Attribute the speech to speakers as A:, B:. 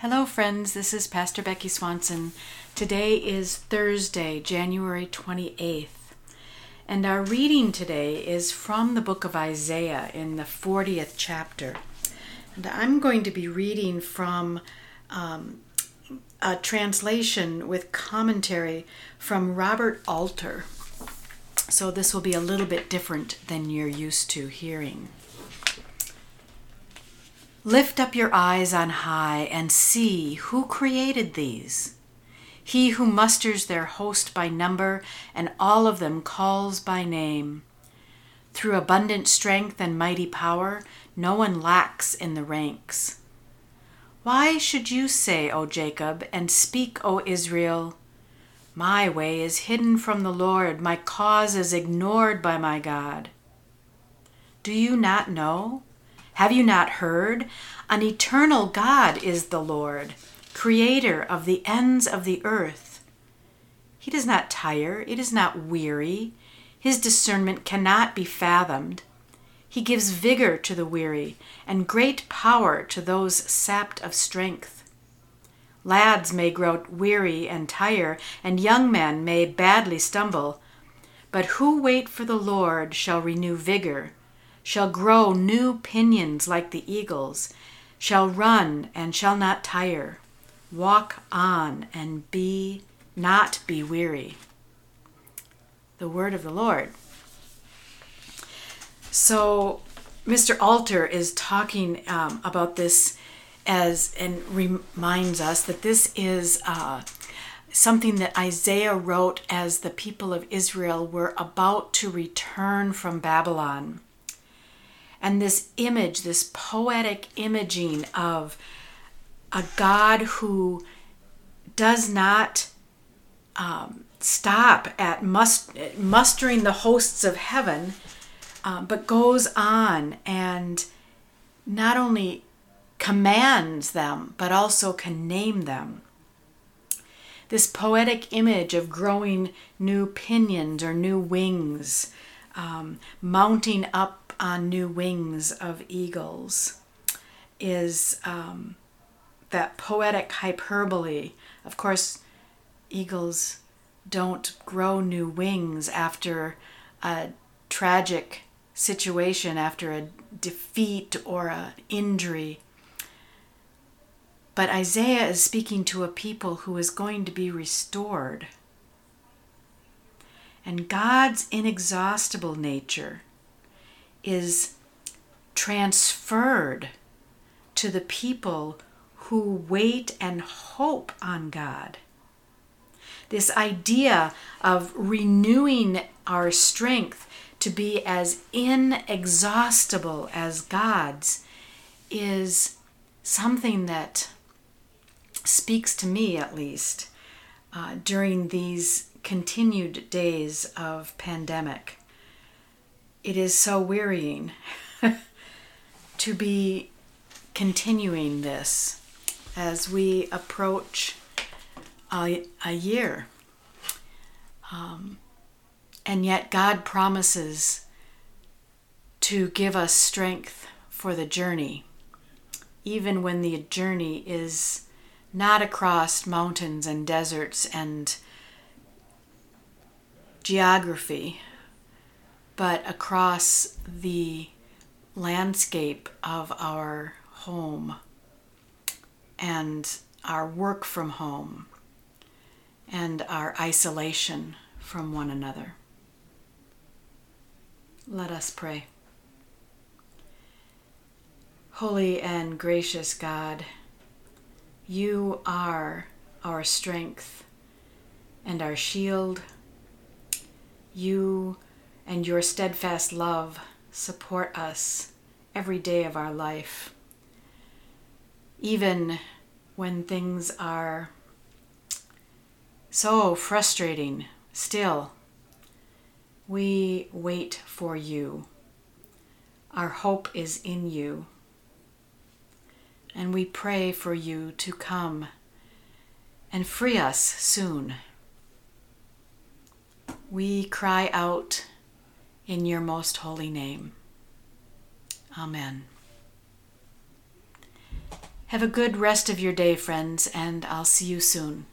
A: Hello, friends. This is Pastor Becky Swanson. Today is Thursday, January 28th. And our reading today is from the book of Isaiah in the 40th chapter. And I'm going to be reading from um, a translation with commentary from Robert Alter. So this will be a little bit different than you're used to hearing. Lift up your eyes on high and see who created these. He who musters their host by number and all of them calls by name. Through abundant strength and mighty power, no one lacks in the ranks. Why should you say, O Jacob, and speak, O Israel? My way is hidden from the Lord, my cause is ignored by my God. Do you not know? Have you not heard? An eternal God is the Lord, creator of the ends of the earth. He does not tire, it is not weary. His discernment cannot be fathomed. He gives vigor to the weary and great power to those sapped of strength. Lads may grow weary and tire, and young men may badly stumble. But who wait for the Lord shall renew vigor shall grow new pinions like the eagles, shall run and shall not tire, walk on and be not be weary. The word of the Lord. So, Mr. Alter is talking um, about this as and reminds us that this is uh, something that Isaiah wrote as the people of Israel were about to return from Babylon and this image, this poetic imaging of a God who does not um, stop at must, mustering the hosts of heaven, um, but goes on and not only commands them, but also can name them. This poetic image of growing new pinions or new wings, um, mounting up on new wings of eagles is um, that poetic hyperbole. Of course, eagles don't grow new wings after a tragic situation, after a defeat or an injury. But Isaiah is speaking to a people who is going to be restored. And God's inexhaustible nature is transferred to the people who wait and hope on God. This idea of renewing our strength to be as inexhaustible as God's is something that speaks to me, at least, uh, during these continued days of pandemic it is so wearying to be continuing this as we approach a, a year. Um, and yet, God promises to give us strength for the journey, even when the journey is not across mountains and deserts and geography, but across the landscape of our home and our work from home and our isolation from one another. Let us pray. Holy and gracious God, you are our strength and our shield. You and your steadfast love support us every day of our life. Even when things are so frustrating, still, we wait for you. Our hope is in you. And we pray for you to come and free us soon. We cry out in your most holy name. Amen. Have a good rest of your day, friends, and I'll see you soon.